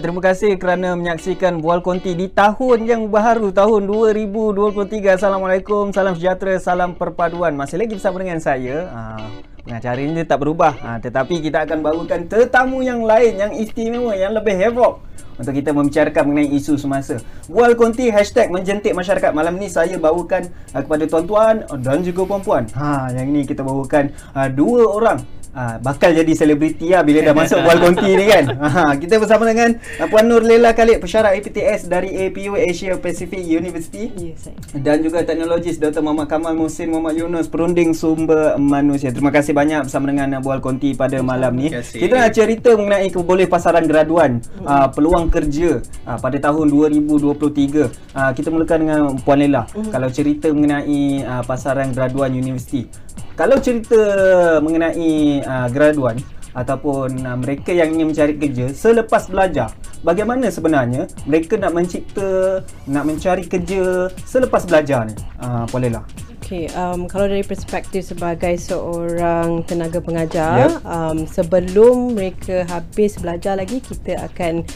Terima kasih kerana menyaksikan Bual Konti di tahun yang baru, tahun 2023. Assalamualaikum, salam sejahtera, salam perpaduan. Masih lagi bersama dengan saya. Ha, pengacara ini tak berubah. Ha, tetapi kita akan bawakan tetamu yang lain, yang istimewa, yang lebih heboh untuk kita membicarakan mengenai isu semasa. Bual Konti hashtag menjentik masyarakat. Malam ni saya bawakan uh, kepada tuan-tuan dan juga puan-puan. Ha, yang ni kita bawakan dua orang Ha, bakal jadi selebriti lah bila dah masuk Bual Konti ni kan. Ha, Kita bersama dengan Puan Nur Lela Khalid Pesyarat APTS dari APU Asia Pacific University. Yes, Dan juga teknologis Dr. Muhammad Kamal Musin Muhammad Yunus Perunding Sumber Manusia. Terima kasih banyak bersama dengan Bual Konti pada malam ni. Kita nak cerita mengenai keboleh pasaran graduan uh, Peluang kerja uh, pada tahun 2023 uh, Kita mulakan dengan Puan Lela mm. Kalau cerita mengenai uh, pasaran graduan universiti kalau cerita mengenai uh, graduan ataupun uh, mereka yang ingin mencari kerja selepas belajar bagaimana sebenarnya mereka nak mencipta nak mencari kerja selepas belajar ni uh, bolehlah Okay, um, kalau dari perspektif sebagai seorang tenaga pengajar, yep. um, sebelum mereka habis belajar lagi, kita akan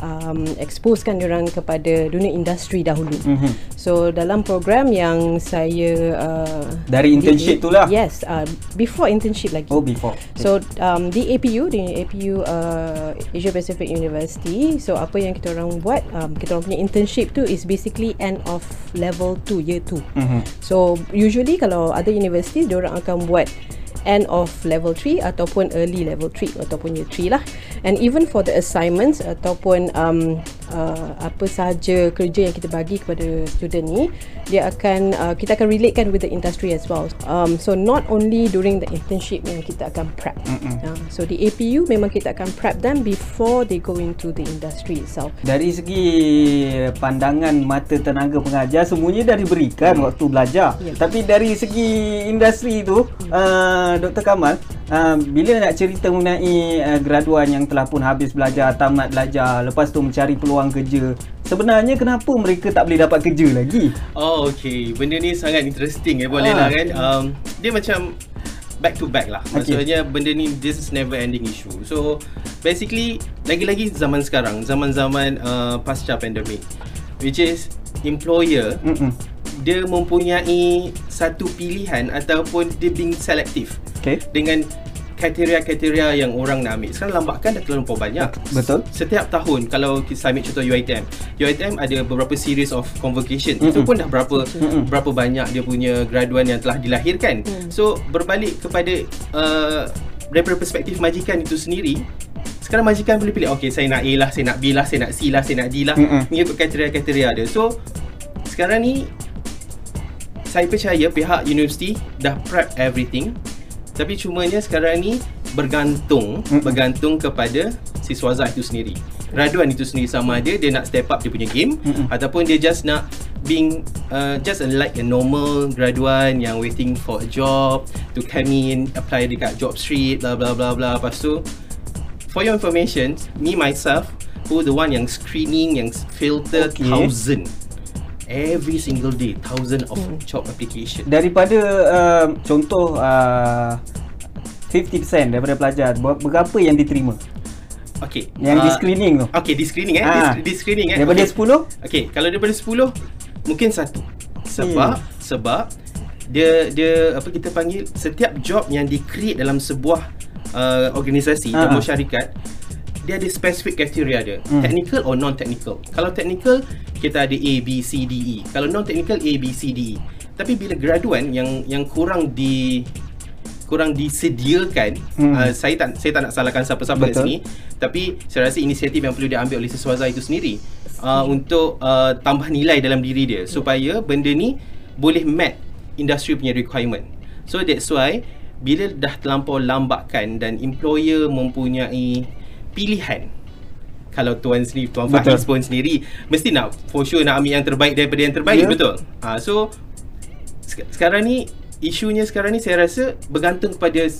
um, exposekan orang kepada dunia industri dahulu. Mm-hmm. So dalam program yang saya uh, dari internship tu lah. Yes, uh, before internship lagi. Oh before. Okay. So um, di APU di APU uh, Asia Pacific University. So apa yang kita orang buat, um, kita orang punya internship tu is basically end of level 2 year 2. Mm-hmm. So usually kalau other universities, dia orang akan buat end of level 3 ataupun early level 3 ataupun year 3 lah. And even for the assignments ataupun um, uh, apa sahaja kerja yang kita bagi kepada student ni dia akan uh, kita akan relatekan with the industry as well um, so not only during the internship yang kita akan prep uh, so di APU memang kita akan prep them before they go into the industry itself dari segi pandangan mata tenaga pengajar semuanya dah diberikan hmm. waktu belajar yeah. tapi dari segi industri tu uh, Dr. Kamal uh, bila nak cerita mengenai uh, graduan yang telah pun habis belajar tamat belajar lepas tu mencari peluang peluang kerja Sebenarnya kenapa mereka tak boleh dapat kerja lagi? Oh okay, benda ni sangat interesting ya boleh lah kan um, Dia macam back to back lah Maksudnya okay. benda ni this is never ending issue So basically lagi-lagi zaman sekarang Zaman-zaman uh, pasca pandemik Which is employer Mm-mm. Dia mempunyai satu pilihan ataupun dia being selective okay. Dengan kriteria-kriteria yang orang nak ambil. Sekarang lambakan dah terlalu banyak. Betul. Setiap tahun kalau kita ambil contoh UiTM. UiTM ada beberapa series of convocation. Mm-hmm. Itu pun dah berapa mm-hmm. berapa banyak dia punya graduan yang telah dilahirkan. Mm. So berbalik kepada uh, daripada perspektif majikan itu sendiri, sekarang majikan boleh pilih okey saya nak A lah, saya nak B lah, saya nak C lah, saya nak D lah mm-hmm. mengikut kriteria-kriteria dia. So sekarang ni saya percaya pihak universiti dah prep everything tapi cumanya sekarang ni bergantung mm-hmm. bergantung kepada si siswa itu sendiri. Raduan itu sendiri sama ada dia nak step up dia punya game mm-hmm. ataupun dia just nak being uh, just like a normal graduan yang waiting for a job to come in apply dekat job street bla bla bla bla lepas tu for your information me myself who the one yang screening yang filter okay. thousand every single day thousand of hmm. job application daripada uh, contoh uh, 50% daripada pelajar berapa yang diterima Okay Yang uh, di screening tu Okay di screening eh ha. di, di screening eh Daripada okay. 10 Okay kalau daripada 10 Mungkin satu Sebab hmm. Sebab Dia dia Apa kita panggil Setiap job yang di create dalam sebuah uh, Organisasi ha. Dalam syarikat dia ada specific criteria dia hmm. technical or non technical kalau technical kita ada A B C D E kalau non technical A B C D E tapi bila graduan yang yang kurang di kurang disediakan hmm. uh, saya tak saya tak nak salahkan siapa-siapa di sini tapi saya rasa inisiatif yang perlu diambil oleh siswaza itu sendiri uh, hmm. untuk uh, tambah nilai dalam diri dia supaya benda ni boleh met industri punya requirement so that's why bila dah terlampau lambatkan dan employer mempunyai pilihan. Kalau tuan sendiri tuan Faiz pun sendiri mesti nak for sure nak ambil yang terbaik daripada yang terbaik yeah. betul? Ha, so sek- sekarang ni isunya sekarang ni saya rasa bergantung kepada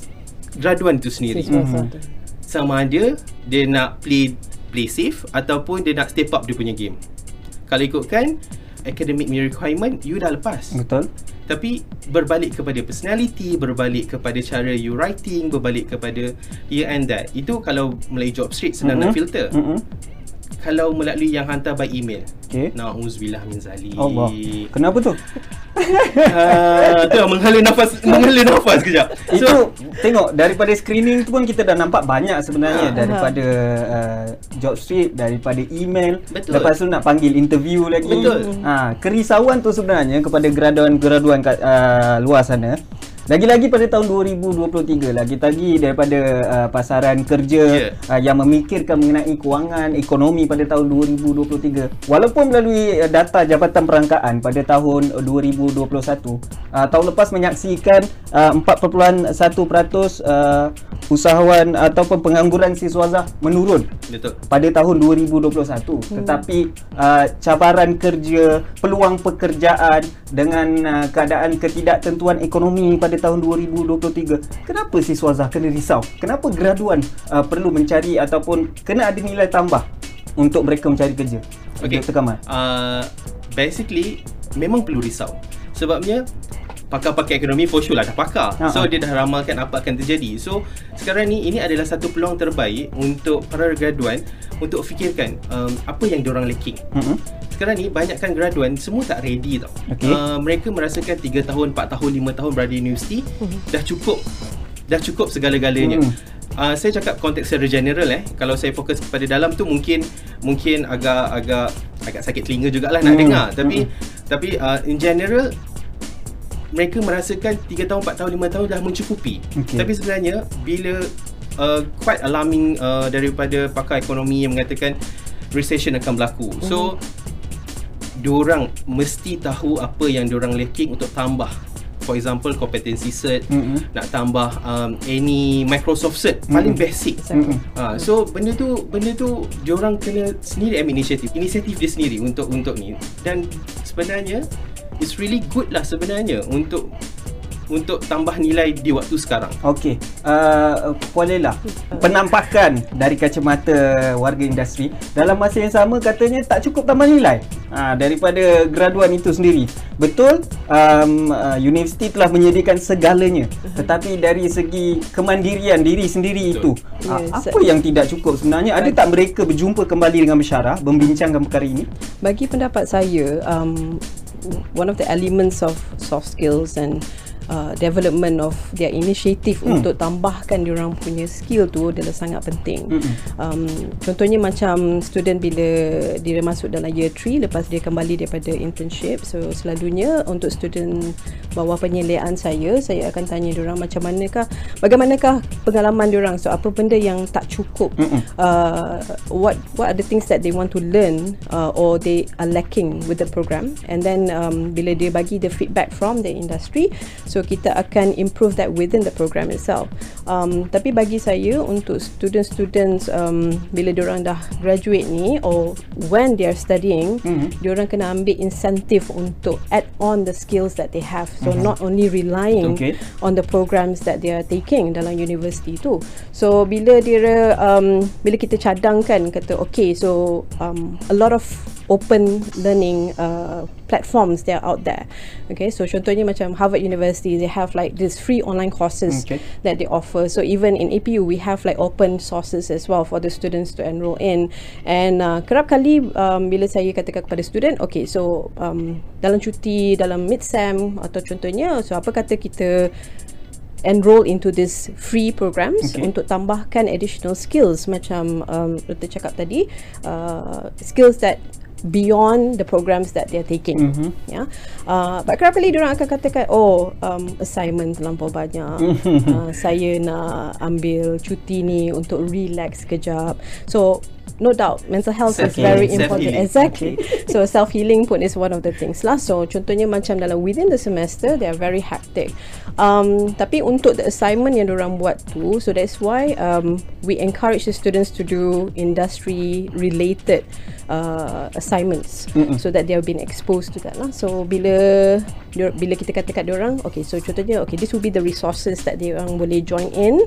graduan itu sendiri. Mm-hmm. sama ada dia nak play play safe ataupun dia nak step up dia punya game. Kalau ikutkan academic requirement you dah lepas. Betul tapi berbalik kepada personality berbalik kepada cara you writing berbalik kepada here and that itu kalau mulai job street senang mm-hmm. nak filter mm-hmm. Kalau melalui yang hantar by email. Okey. Nauzubillah min zalik. Allah. Kenapa tu? Ah, tu lah, menghala nafas menghala nafas kejap. Itu tengok daripada screening tu pun kita dah nampak banyak sebenarnya Ha. daripada uh, job street, daripada email, Betul. lepas tu nak panggil interview lagi. Betul. Ha, kerisauan tu sebenarnya kepada graduan-graduan kat uh, luar sana. Lagi-lagi pada tahun 2023 lagi-lagi daripada uh, pasaran kerja Ya. uh, yang memikirkan mengenai kewangan ekonomi pada tahun 2023 walaupun melalui uh, data Jabatan Perangkaan pada tahun 2021 uh, tahun lepas menyaksikan uh, 4.1% uh, usahawan ataupun pengangguran siswazah menurun Betul. pada tahun 2021 hmm. tetapi uh, cabaran kerja peluang pekerjaan dengan uh, keadaan ketidaktentuan ekonomi pada tahun 2023 kenapa siswazah kena risau kenapa graduan uh, perlu mencari ataupun kena ada nilai tambah untuk mereka mencari kerja Okay. Dr. Kamal Uh, basically memang perlu risau. Sebabnya pakar-pakar ekonomi for sure lah dah pakar. Ha, So ha. dia dah ramalkan apa akan terjadi. So sekarang ni ini adalah satu peluang terbaik untuk para graduan untuk fikirkan um, apa yang diorang lacking. mm-hmm. Sekarang ni banyakkan graduan semua tak ready tau. Okey. Uh, mereka merasakan 3 tahun, 4 tahun, 5 tahun berada di universiti dah cukup dah cukup segala-galanya. Hmm. Uh, saya cakap konteks secara general eh. Kalau saya fokus kepada dalam tu mungkin mungkin agak agak agak sakit telinga jugalah nak Hmm. dengar. Tapi tapi uh, in general mereka merasakan 3 tahun, 4 tahun, 5 tahun dah mencukupi. Okey. Tapi sebenarnya bila uh, quite alarming uh, daripada pakar ekonomi yang mengatakan recession akan berlaku. So diorang mesti tahu apa yang diorang lacking untuk tambah for example competency cert Mm-mm. nak tambah um, any Microsoft cert paling Mm-mm. basic Mm-mm. Ha, so benda tu benda tu diorang kena sendiri ambil inisiatif inisiatif dia sendiri untuk untuk ni dan sebenarnya it's really good lah sebenarnya untuk untuk tambah nilai di waktu sekarang Okey, uh, Puan Lela, penampakan dari kacamata warga industri dalam masa yang sama katanya tak cukup tambah nilai uh, daripada graduan itu sendiri. Betul, um, uh, universiti telah menyediakan segalanya, tetapi dari segi kemandirian diri sendiri itu, uh, Yes. apa yang tidak cukup sebenarnya? Ada tak mereka berjumpa kembali dengan bersyarah, membincangkan perkara ini? Bagi pendapat saya, um, one of the elements of soft skills and uh, development of their initiative Hmm. untuk tambahkan diorang punya skill tu adalah sangat penting. Mm-mm. Um, contohnya macam student bila dia masuk dalam year 3 lepas dia kembali daripada internship. So selalunya untuk student bawah penyeliaan saya, saya akan tanya diorang macam manakah bagaimanakah pengalaman diorang. So apa benda yang tak cukup Mm-mm. uh, what what are the things that they want to learn uh, or they are lacking with the program and then um, bila dia bagi the feedback from the industry so kita akan improve that within the program itself um, tapi bagi saya untuk student-students um, bila diorang dah graduate ni or when they are studying Mhm. diorang kena ambil incentive untuk add on the skills that they have so not only relying Okay. on the programs that they are taking dalam universiti tu. So bila dia um, bila kita cadangkan kata okay so um, a lot of open learning uh, platforms that are out there. Okay, so contohnya macam Harvard University they have like this free online courses Okay. that they offer. So even in APU we have like open sources as well for the students to enroll in. And uh, kerap kali um, bila saya katakan kepada student, okay so um, dalam cuti dalam mid sem atau contohnya so apa kata kita enroll into this free programs Okay. untuk tambahkan additional skills macam um, Dr. cakap tadi uh, skills that beyond the programs that they're taking. Mhm. ya. Uh, but kerap kali diorang akan katakan oh um, assignment terlampau banyak. Uh, saya nak ambil cuti ni untuk relax kejap so no doubt mental health is very important. Self-healing. exactly. So self healing pun is one of the things lah. So contohnya macam dalam within the semester they are very hectic. Um, tapi untuk the assignment yang diorang buat tu so that's why um, we encourage the students to do industry related uh, assignments Mm-mm. so that they have been exposed to that lah. So bila bila kita kata kat diorang okay so contohnya okay this will be the resources that diorang boleh join in.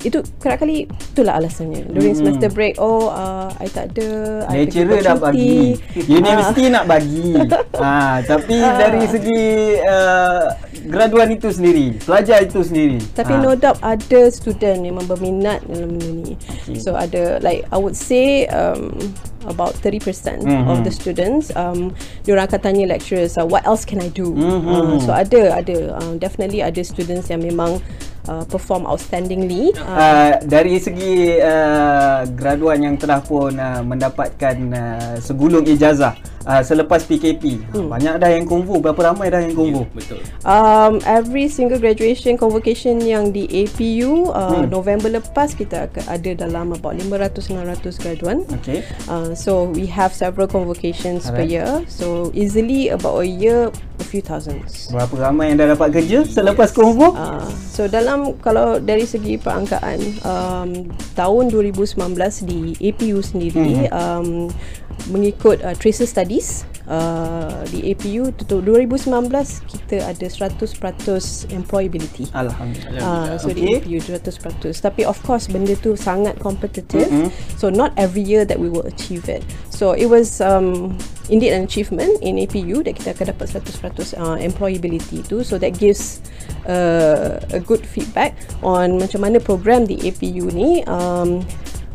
Itu kerap kali itulah alasannya. During Mm. semester break oh uh, uh, I tak ada Lecturer dah bagi. Universiti uh, nak bagi. Ha, Tapi uh, dari segi uh, Graduan itu sendiri Pelajar itu sendiri. Tapi ha. no doubt Ada student yang berminat Dalam benda ni. Okay. So ada Like I would say um, about 30% mm-hmm. of the students um diorang akan tanya lecturers uh, what else can I do? Mm-hmm. uh, so ada ada. Uh, definitely ada students yang memang uh, perform outstandingly. Uh, uh, dari segi uh, graduan yang telah pun uh, mendapatkan uh, segulung ijazah uh, selepas PKP hmm. banyak dah yang konvo berapa ramai dah yang konvo yeah, betul. Um every single graduation convocation yang di APU uh, hmm. November lepas kita akan ada dalam about 500 600 graduan. Okay. Uh, so we have several convocations Alright. per year. So easily about a year a few thousands. Berapa ramai yang dah dapat kerja selepas konvo uh, so dalam kalau dari segi perangkaan um, tahun 2019 di APU sendiri hmm. um, mengikut uh, tracer studies uh, di APU untuk 2019 kita ada 100% employability. Alhamdulillah. Uh, so okay. di APU 100%. Tapi of course benda tu sangat competitive. Mm-hmm. So not every year that we will achieve it. So it was um, indeed an achievement in APU that kita akan dapat 100% uh, employability tu. So that gives uh, a good feedback on macam mana program di APU ni um,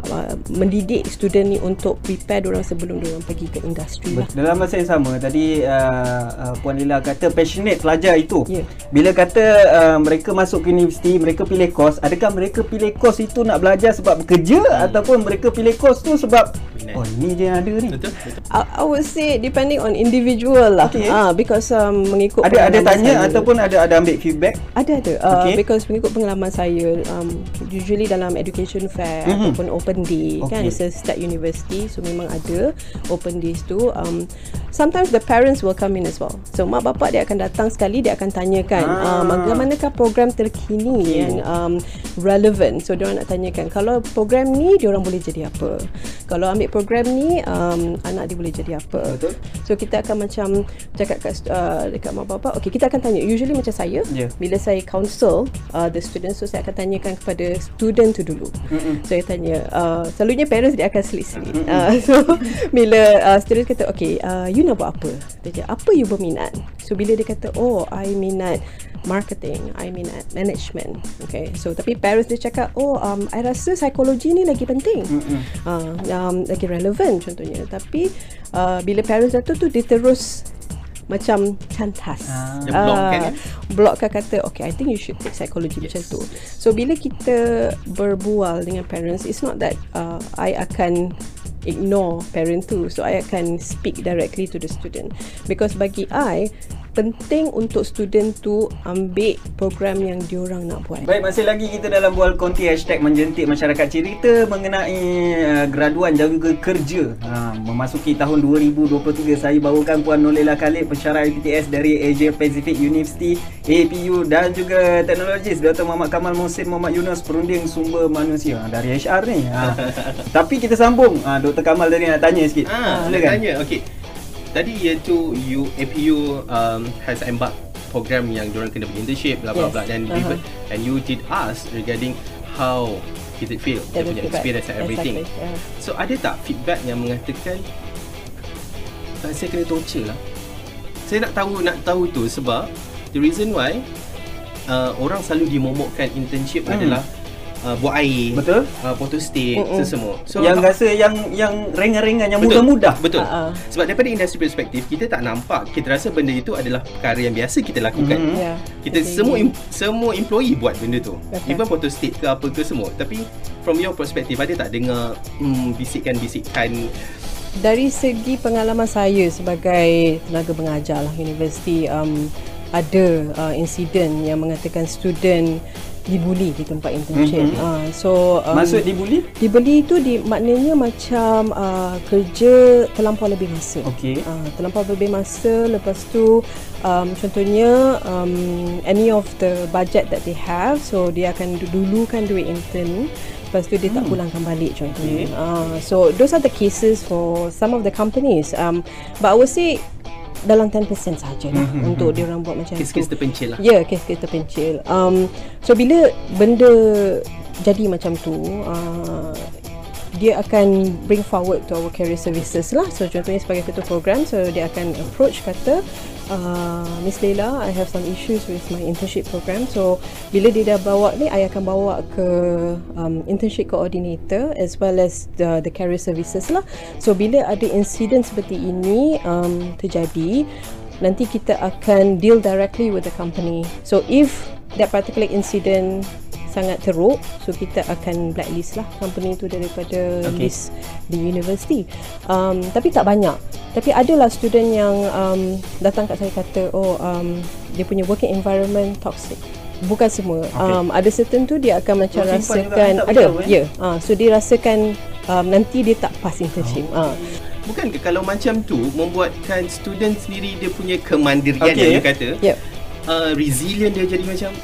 Uh, mendidik student ni untuk prepare orang sebelum orang pergi ke industri lah. Dalam masa yang sama tadi uh, uh, Puan Lila kata passionate pelajar itu. Yeah. Bila kata uh, mereka masuk ke universiti, mereka pilih kos, adakah mereka pilih kos itu nak belajar sebab bekerja hmm. ataupun mereka pilih kos tu sebab oh ini je yang ada ni. Betul. I, I would say depending on individual lah. Okay. Ah uh, because um, mengikut ada ada tanya saya, ataupun ada ada ambil feedback? Ada ada. Uh, okay. because mengikut pengalaman saya um, usually dalam education fair mm-hmm. ataupun open open day okay. kan a state university so memang ada open days tu um, sometimes the parents will come in as well so mak bapak dia akan datang sekali dia akan tanyakan ah. uh, bagaimanakah program terkini okay. yang um, relevant so dia nak tanyakan kalau program ni dia orang boleh jadi apa kalau ambil program ni um, anak dia boleh jadi apa betul so kita akan macam cakap kat uh, dekat mak bapak okay kita akan tanya usually macam saya yeah. bila saya counsel uh, the students so saya akan tanyakan kepada student tu dulu Mm-mm. saya tanya uh, selalunya parents dia akan selit-selit. Uh, so bila uh, student kata okay, uh, you nak buat apa? Dia kata apa you berminat? So bila dia kata oh, I minat marketing, I minat management. Okay. So tapi parents dia cakap oh, um, I rasa psikologi ni lagi penting. Uh, um, lagi relevant contohnya. Tapi uh, bila parents dah tu tu dia terus macam cantas. Ah. Uh, blokkan ya? Blokkan kata, okay, I think you should take psychology yes. macam tu. So, bila kita berbual dengan parents, it's not that uh, I akan ignore parent tu. So, I akan speak directly to the student. Because bagi I, penting untuk student tu ambil program yang diorang nak buat. Baik, masih lagi kita dalam bual konti hashtag menjentik masyarakat cerita mengenai uh, graduan dan juga kerja. Ha, memasuki tahun 2023, saya bawakan Puan Nolela Khalid, pensyarah IPTS dari Asia Pacific University, APU dan juga teknologis Dr. Muhammad Kamal Musin Muhammad Yunus, perunding sumber manusia ha, dari HR ni. Ha. Tapi kita sambung. Ha, Dr. Kamal tadi nak tanya sikit. Ha, silakan. Tanya, okey tadi iaitu you APU um, has embarked program yang diorang kena pergi internship bla bla bla dan uh-huh. and you did ask regarding how did it feel dia punya experience and everything exactly. yeah. so ada tak feedback yang mengatakan saya kena torture lah saya nak tahu nak tahu tu sebab the reason why uh, orang selalu dimomokkan internship hmm. adalah uh, buat air betul uh, photo stick mm semua so yang uh, rasa yang yang ringan-ringan yang mudah-mudah betul uh-uh. sebab daripada industri perspektif kita tak nampak kita rasa benda itu adalah perkara yang biasa kita lakukan mm-hmm. yeah. kita okay. semua im- semua employee buat benda tu okay. even photo stick ke apa ke semua tapi from your perspective ada tak dengar hmm, bisikan-bisikan dari segi pengalaman saya sebagai tenaga pengajar lah universiti um, ada uh, insiden yang mengatakan student dibuli di tempat internship. Mm-hmm. Uh, so um, maksud dibuli? Dibuli itu di maknanya macam uh, kerja terlampau lebih masa. Okey. Uh, terlampau lebih masa lepas tu um, contohnya um, any of the budget that they have so dia akan dulu kan duit intern lepas tu dia hmm. tak pulangkan balik contohnya. Okay. Uh, so those are the cases for some of the companies. Um, but I would say dalam 10% saja lah mm-hmm. untuk dia orang buat macam kes-kes tu. Kes-kes terpencil lah. Ya, yeah, kes-kes terpencil. Um, so bila benda jadi macam tu, uh, dia akan bring forward to our career services lah. So contohnya sebagai ketua program, so dia akan approach kata, uh, Miss Leila, I have some issues with my internship program. So bila dia dah bawa ni, I akan bawa ke um, internship coordinator as well as the, the career services lah. So bila ada insiden seperti ini um, terjadi, nanti kita akan deal directly with the company. So if that particular incident sangat teruk so kita akan blacklist lah company tu daripada okay. list di universiti um, tapi tak banyak tapi adalah student yang um, datang kat saya kata oh um, dia punya working environment toxic bukan semua okay. um, ada certain tu dia akan macam oh, rasakan ada ya yeah. uh, so dia rasakan um, nanti dia tak pass internship oh. uh. bukan ke kalau macam tu membuatkan student sendiri dia punya kemandirian okay. yang dia kata yep. uh, resilient dia jadi macam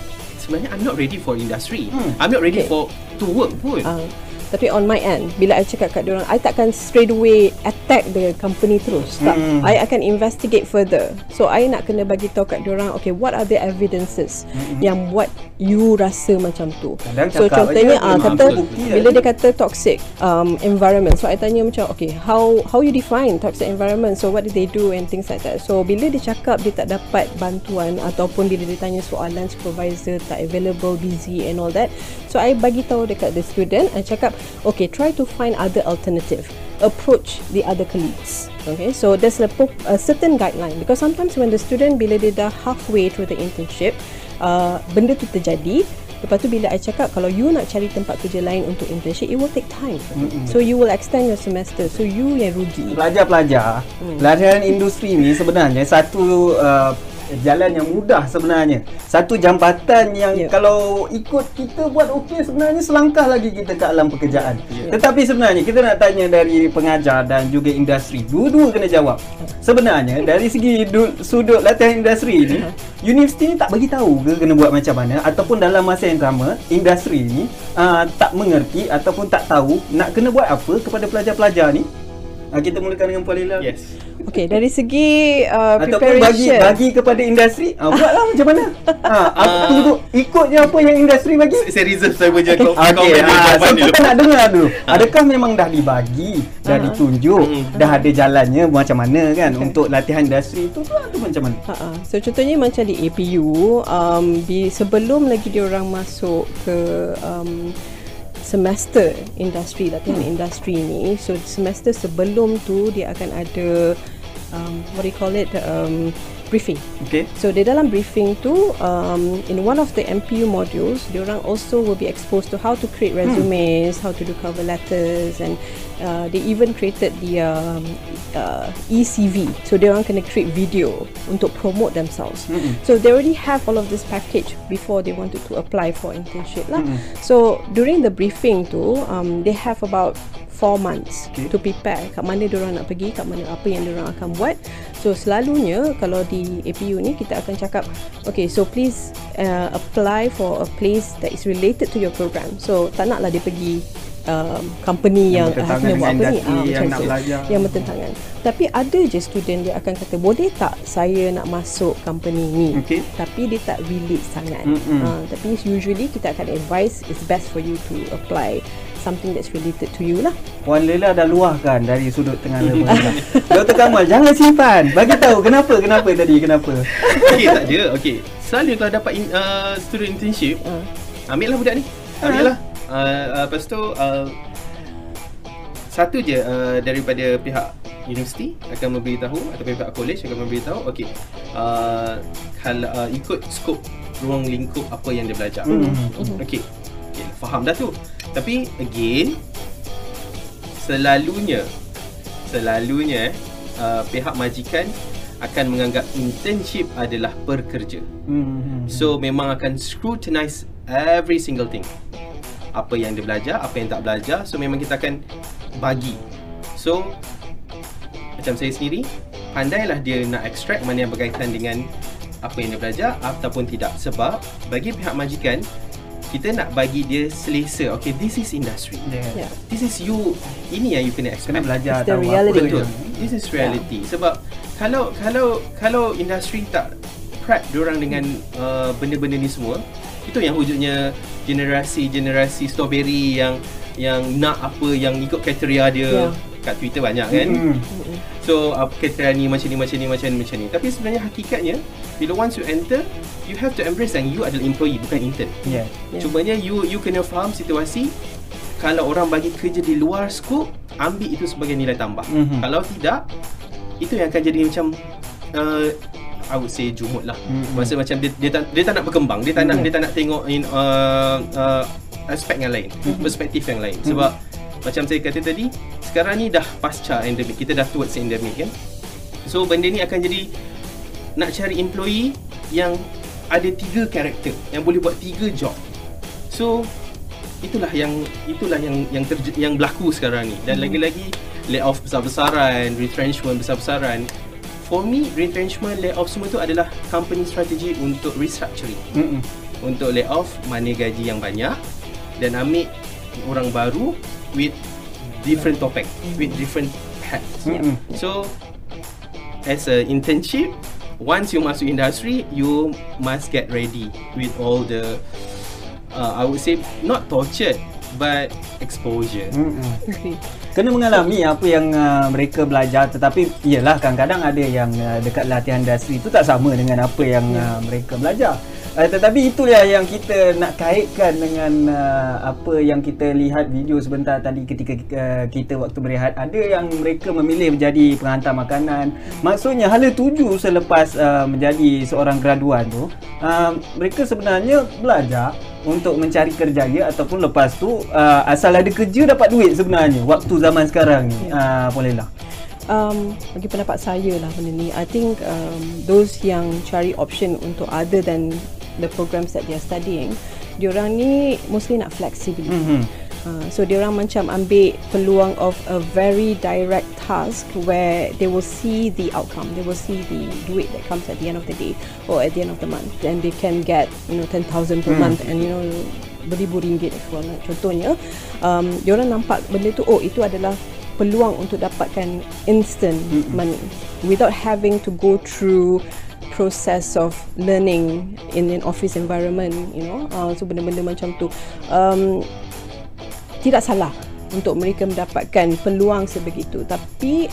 sebenarnya I'm not ready for industry. Hmm. I'm not ready okay. for to work pun. Uh, tapi on my end bila I cakap kat orang I takkan straight away attack the company terus. Tak. Mm. I akan investigate further. So I nak kena bagi tahu kat orang okay what are the evidences mm-hmm. yang buat you rasa macam tu? Kadang so contohnya ah kata bila dia kata toxic um, environment. So I tanya macam okay how how you define toxic environment? So what did they do and things like that. So bila dia cakap dia tak dapat bantuan ataupun bila dia tanya soalan supervisor tak available busy and all that. So I bagi tahu dekat the student I cakap okay try to find other alternative approach the other colleagues okay so there's a, a certain guideline because sometimes when the student bila dia dah halfway through the internship uh, benda tu terjadi Lepas tu bila I cakap kalau you nak cari tempat kerja lain untuk internship, it will take time. Mm-hmm. So you will extend your semester. So you yang rugi. Pelajar-pelajar, mm. pelajaran industri ni sebenarnya satu uh, jalan yang mudah sebenarnya. Satu jambatan yang yeah. kalau ikut kita buat okey sebenarnya selangkah lagi kita ke alam pekerjaan. Yeah. Tetapi sebenarnya kita nak tanya dari pengajar dan juga industri. Dua-dua kena jawab. Sebenarnya dari segi sudut latihan industri ini, universiti ni tak bagi tahu ke kena buat macam mana ataupun dalam masa yang sama industri ni uh, tak mengerti ataupun tak tahu nak kena buat apa kepada pelajar-pelajar ni. Uh, kita mulakan dengan Puan Lila. Yes. Okay, dari segi uh, preparation. Ataupun bagi, bagi kepada industri, uh, buatlah macam mana? Ha, aku uh, tunggu, ikutnya apa yang industri bagi. Saya reserve saya punya okay. okay. uh, so kita nak dengar dulu. Uh. Adakah memang dah dibagi, dah uh. ditunjuk, uh. dah ada jalannya macam mana kan okay. untuk latihan industri itu tu, tu macam mana? Uh-uh. So contohnya macam di APU, um, di sebelum lagi dia orang masuk ke um, semester industri latihan hmm. industri ni so semester sebelum tu dia akan ada um, what do you call it um, briefing okay so di dalam briefing tu um, in one of the MPU modules diorang also will be exposed to how to create hmm. resumes hmm. how to do cover letters and uh, they even created the um, uh, ECV so orang kena create video untuk promote themselves mm-hmm. so they already have all of this package before they wanted to apply for internship lah mm-hmm. so during the briefing tu um, they have about 4 months okay. to prepare. Kat mana dia orang nak pergi kat mana apa yang dia orang akan buat. So selalunya kalau di APU ni kita akan cakap okay so please uh, apply for a place that is related to your program. So tak naklah dia pergi um, company yang, yang akhirnya buat apa ni. ah, yang nak belajar. Yang bertentangan. Tapi ada je student dia akan kata boleh tak saya nak masuk company ni? Okay. tapi dia tak relate sangat. Mm-hmm. uh, tapi usually kita akan advise it's best for you to apply something that's related to you lah. Puan Lela dah luahkan dari sudut tengah level. Dr. Kamal, jangan simpan. Bagi tahu kenapa, kenapa tadi, kenapa. Okey, tak je. Okey. Selalu kalau dapat in, uh, student internship, uh. ambil lah budak ni. Ambil lah. Uh uh, uh, lepas tu uh, satu je uh, daripada pihak universiti akan memberitahu atau pihak college akan memberitahu okey uh, kalau uh, ikut skop ruang lingkup apa yang dia belajar mm-hmm. okey okay, faham dah tu tapi again selalunya selalunya uh, pihak majikan akan menganggap internship adalah perkerja. Mm-hmm. So memang akan scrutinize every single thing apa yang dia belajar, apa yang tak belajar. So memang kita akan bagi. So macam saya sendiri, pandailah dia nak extract mana yang berkaitan dengan apa yang dia belajar ataupun tidak. Sebab bagi pihak majikan, kita nak bagi dia selesa. Okay, this is industry. Yeah. Yeah. This is you. Ini yang you kena expect. Kena belajar tahu apa Betul. This is reality. Yeah. Sebab kalau kalau kalau industri tak prep orang dengan uh, benda-benda ni semua, itu yang wujudnya generasi-generasi strawberry yang yang nak apa yang ikut kriteria dia Yeah. kat Twitter banyak kan. Mm. So apa kriteria ni macam ni macam ni macam ni macam ni. Tapi sebenarnya hakikatnya bila once you enter you have to embrace yang you adalah employee bukan intern. Yeah. Yeah. Cumanya you you kena faham situasi kalau orang bagi kerja di luar skop ambil itu sebagai nilai tambah. Mhm. Kalau tidak itu yang akan jadi macam uh, I would say jumut lah. Mhm. Masa macam dia, dia, tak, dia tak nak berkembang, dia tak nak Mhm. dia tak nak tengok in uh, uh, aspek yang lain, perspektif yang lain. Sebab macam saya kata tadi, sekarang ni dah pasca endemik, kita dah towards endemik kan. So benda ni akan jadi nak cari employee yang ada tiga karakter yang boleh buat tiga job. So itulah yang itulah yang yang terj- yang berlaku sekarang ni dan lagi-lagi layoff besar-besaran, retrenchment besar-besaran. For me, retrenchment, layoff semua tu adalah company strategi untuk restructuring. Mm-mm. Untuk layoff mana gaji yang banyak dan ambil orang baru with different topeng, with different hats. Mm-mm. So as a internship, once you masuk industry, you must get ready with all the uh, I would say not tortured but exposure. Mm-mm. Okay. Kena mengalami apa yang uh, mereka belajar tetapi iyalah kadang-kadang ada yang uh, dekat latihan industri itu tak sama dengan apa yang uh, mereka belajar. Uh, tetapi itulah yang kita nak kaitkan dengan uh, apa yang kita lihat video sebentar tadi ketika uh, kita waktu berehat ada yang mereka memilih menjadi penghantar makanan. Maksudnya hala tuju selepas uh, menjadi seorang graduan tu uh, mereka sebenarnya belajar untuk mencari kerjaya ataupun lepas tu uh, asal ada kerja dapat duit sebenarnya waktu zaman sekarang ni. Uh, boleh lah. um, bagi pendapat saya lah benda ni I think um, those yang cari option untuk other than the programs that they are studying diorang ni mostly nak flexibility Mhm. Uh, so diorang macam ambil peluang of a very direct task where they will see the outcome they will see the duit that comes at the end of the day or at the end of the month and they can get you know 10,000 per Hmm. month and you know beribu ringgit you want. contohnya um, diorang nampak benda tu oh itu adalah peluang untuk dapatkan instant money without having to go through process of learning in an office environment you know uh, so benda-benda macam tu um, tidak salah untuk mereka mendapatkan peluang sebegitu. Tapi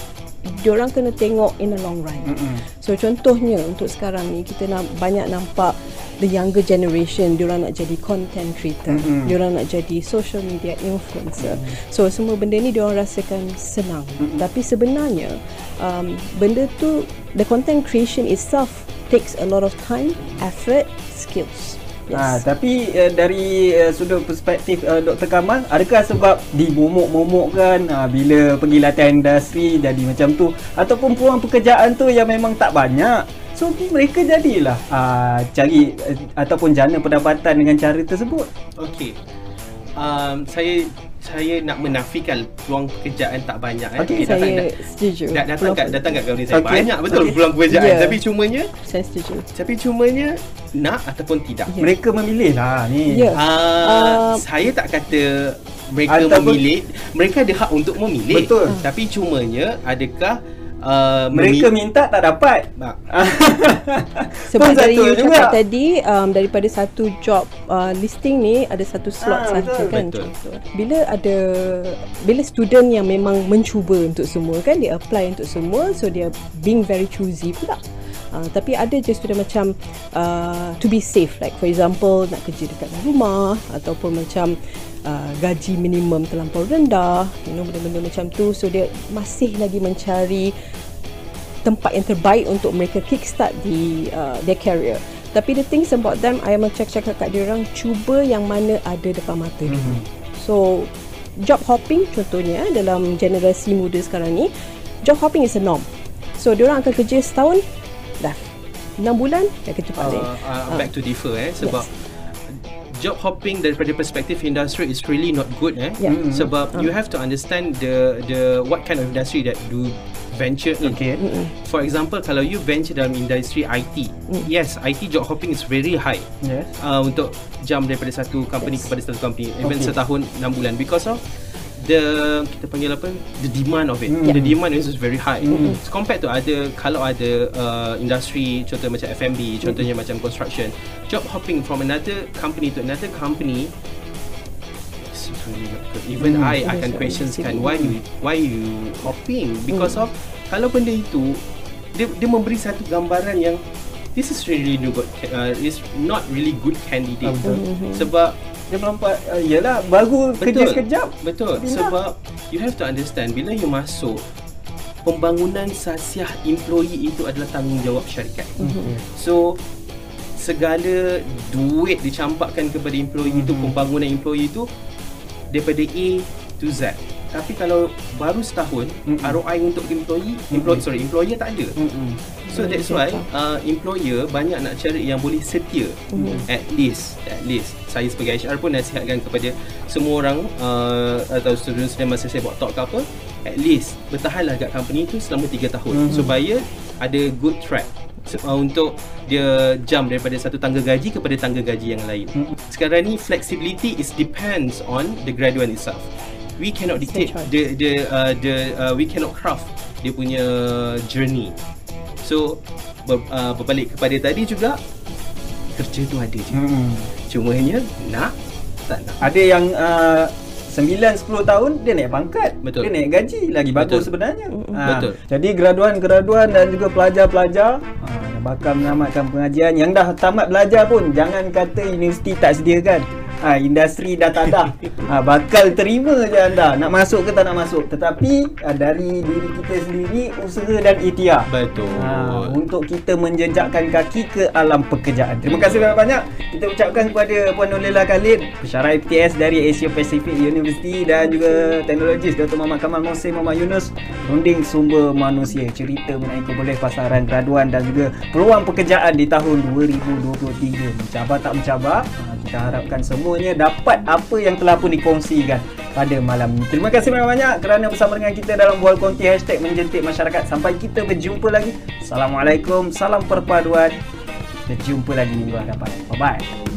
diorang kena tengok in the long run. Mm-mm. so contohnya untuk sekarang ni kita nak banyak nampak the younger generation diorang nak jadi content creator Mm-mm. diorang nak jadi social media influencer. So semua benda ni diorang rasakan senang. Tapi sebenarnya um, benda tu the content creation itself takes a lot of time effort skills Ah, tapi uh, dari uh, sudut perspektif uh, Dr. Kamal, adakah sebab dimomok-momokkan uh, bila pergi latihan industri jadi macam tu ataupun peluang pekerjaan tu yang memang tak banyak? So mereka jadilah uh, cari uh, ataupun jana pendapatan dengan cara tersebut. Okey. Um, saya saya nak menafikan peluang pekerjaan tak banyak eh. Okey, datang, saya setuju dat, datang kat datang kat company saya Okey. banyak betul Okey. peluang pekerjaan Yeah. tapi cumanya saya setuju tapi cumanya nak ataupun tidak. Ya. Mereka memilih lah ni. Ya. Uh, Um, saya tak kata mereka Ataupun- memilih, mereka ada hak untuk memilih. Betul. Tapi cumanya adakah uh, Mereka memi- minta tak dapat. Sebab dari you juga. cakap tadi um, daripada satu job uh, listing ni ada satu slot Ah, saja kan Betul. contoh. Bila ada bila student yang memang mencuba untuk semua kan dia apply untuk semua so dia being very choosy pula. Uh, tapi ada je student macam uh, to be safe like for example nak kerja dekat rumah ataupun macam uh, gaji minimum terlampau rendah you know benda-benda macam tu so dia masih lagi mencari tempat yang terbaik untuk mereka kickstart di uh, their career. Tapi the things about them, I macam cakap kat dia orang, cuba yang mana ada depan mata mm-hmm. Mhm. So, job hopping contohnya eh, dalam generasi muda sekarang ni, job hopping is a norm. So, dia orang akan kerja setahun. 6 bulan, dah kerja balik. uh, uh, Ah. back to differ eh sebab job hopping daripada perspektif industri is really not good eh Yeah. Mm. sebab you have to understand the the what kind of industry that do venture in Okay. Mm-mm. for example kalau you venture dalam industri IT Mm. yes IT job hopping is very high Yes. uh, untuk jump daripada satu company Yes. kepada satu company even Okay. setahun 6 bulan because of the kita panggil apa the demand of it mm. the demand is very high mm. so compared to other kalau ada uh, industri contoh macam F&B contohnya mm. macam construction job hopping from another company to another company even mm. I akan questions kan why you why you hopping because mm. of kalau benda itu dia dia memberi satu gambaran yang this is really good uh, is not really good candidate mm-hmm. sebab dia melompat uh, Yelah Baru betul, kerja sekejap Betul Bila? Sebab You have to understand Bila you masuk Pembangunan sasiah employee itu adalah tanggungjawab syarikat mm-hmm. So Segala duit dicampakkan kepada employee mm-hmm. itu Pembangunan employee itu Daripada A to Z tapi kalau baru setahun mm-hmm. ROI untuk employee mm-hmm. employee sorry employer tak ada mm-hmm. so that's why uh, employer banyak nak cari yang boleh setia mm-hmm. at least at least saya sebagai HR pun nasihatkan kepada semua orang uh, atau student-student masa saya buat talk ke apa at least bertahanlah kat company tu selama 3 tahun mm-hmm. supaya ada good track uh, untuk dia jump daripada satu tangga gaji kepada tangga gaji yang lain. Mm-hmm. Sekarang ni flexibility is depends on the graduate itself we cannot dictate the the uh, the uh, we cannot craft dia punya journey so ber, uh, berbalik kepada tadi juga kerja tu ada je hmm. cuma hanya nak tak nak ada yang uh, 9-10 tahun dia naik pangkat Betul. dia naik gaji lagi bagus Betul. sebenarnya ha. Betul. jadi graduan-graduan dan juga pelajar-pelajar ha, yang bakal menamatkan pengajian yang dah tamat belajar pun jangan kata universiti tak sediakan ha, industri dah tak ada. Ha, bakal terima je anda. Nak masuk ke tak nak masuk. Tetapi ha, dari diri kita sendiri usaha dan ikhtiar. Betul. Ha, untuk kita menjejakkan kaki ke alam pekerjaan. Terima kasih banyak-banyak. Kita ucapkan kepada Puan Nolela Khalid pensyarah FTS dari Asia Pacific University dan juga teknologis Dr. Muhammad Kamal Mohsin Muhammad Yunus runding sumber manusia. Cerita mengenai keboleh pasaran graduan dan juga peluang pekerjaan di tahun 2023 mencabar tak mencabar ha, kita harapkan semua semuanya dapat apa yang telah pun dikongsikan pada malam ini. Terima kasih banyak-banyak kerana bersama dengan kita dalam Bual Konti Hashtag Menjentik Masyarakat. Sampai kita berjumpa lagi. Assalamualaikum. Salam perpaduan. Kita jumpa lagi minggu hadapan. Bye-bye.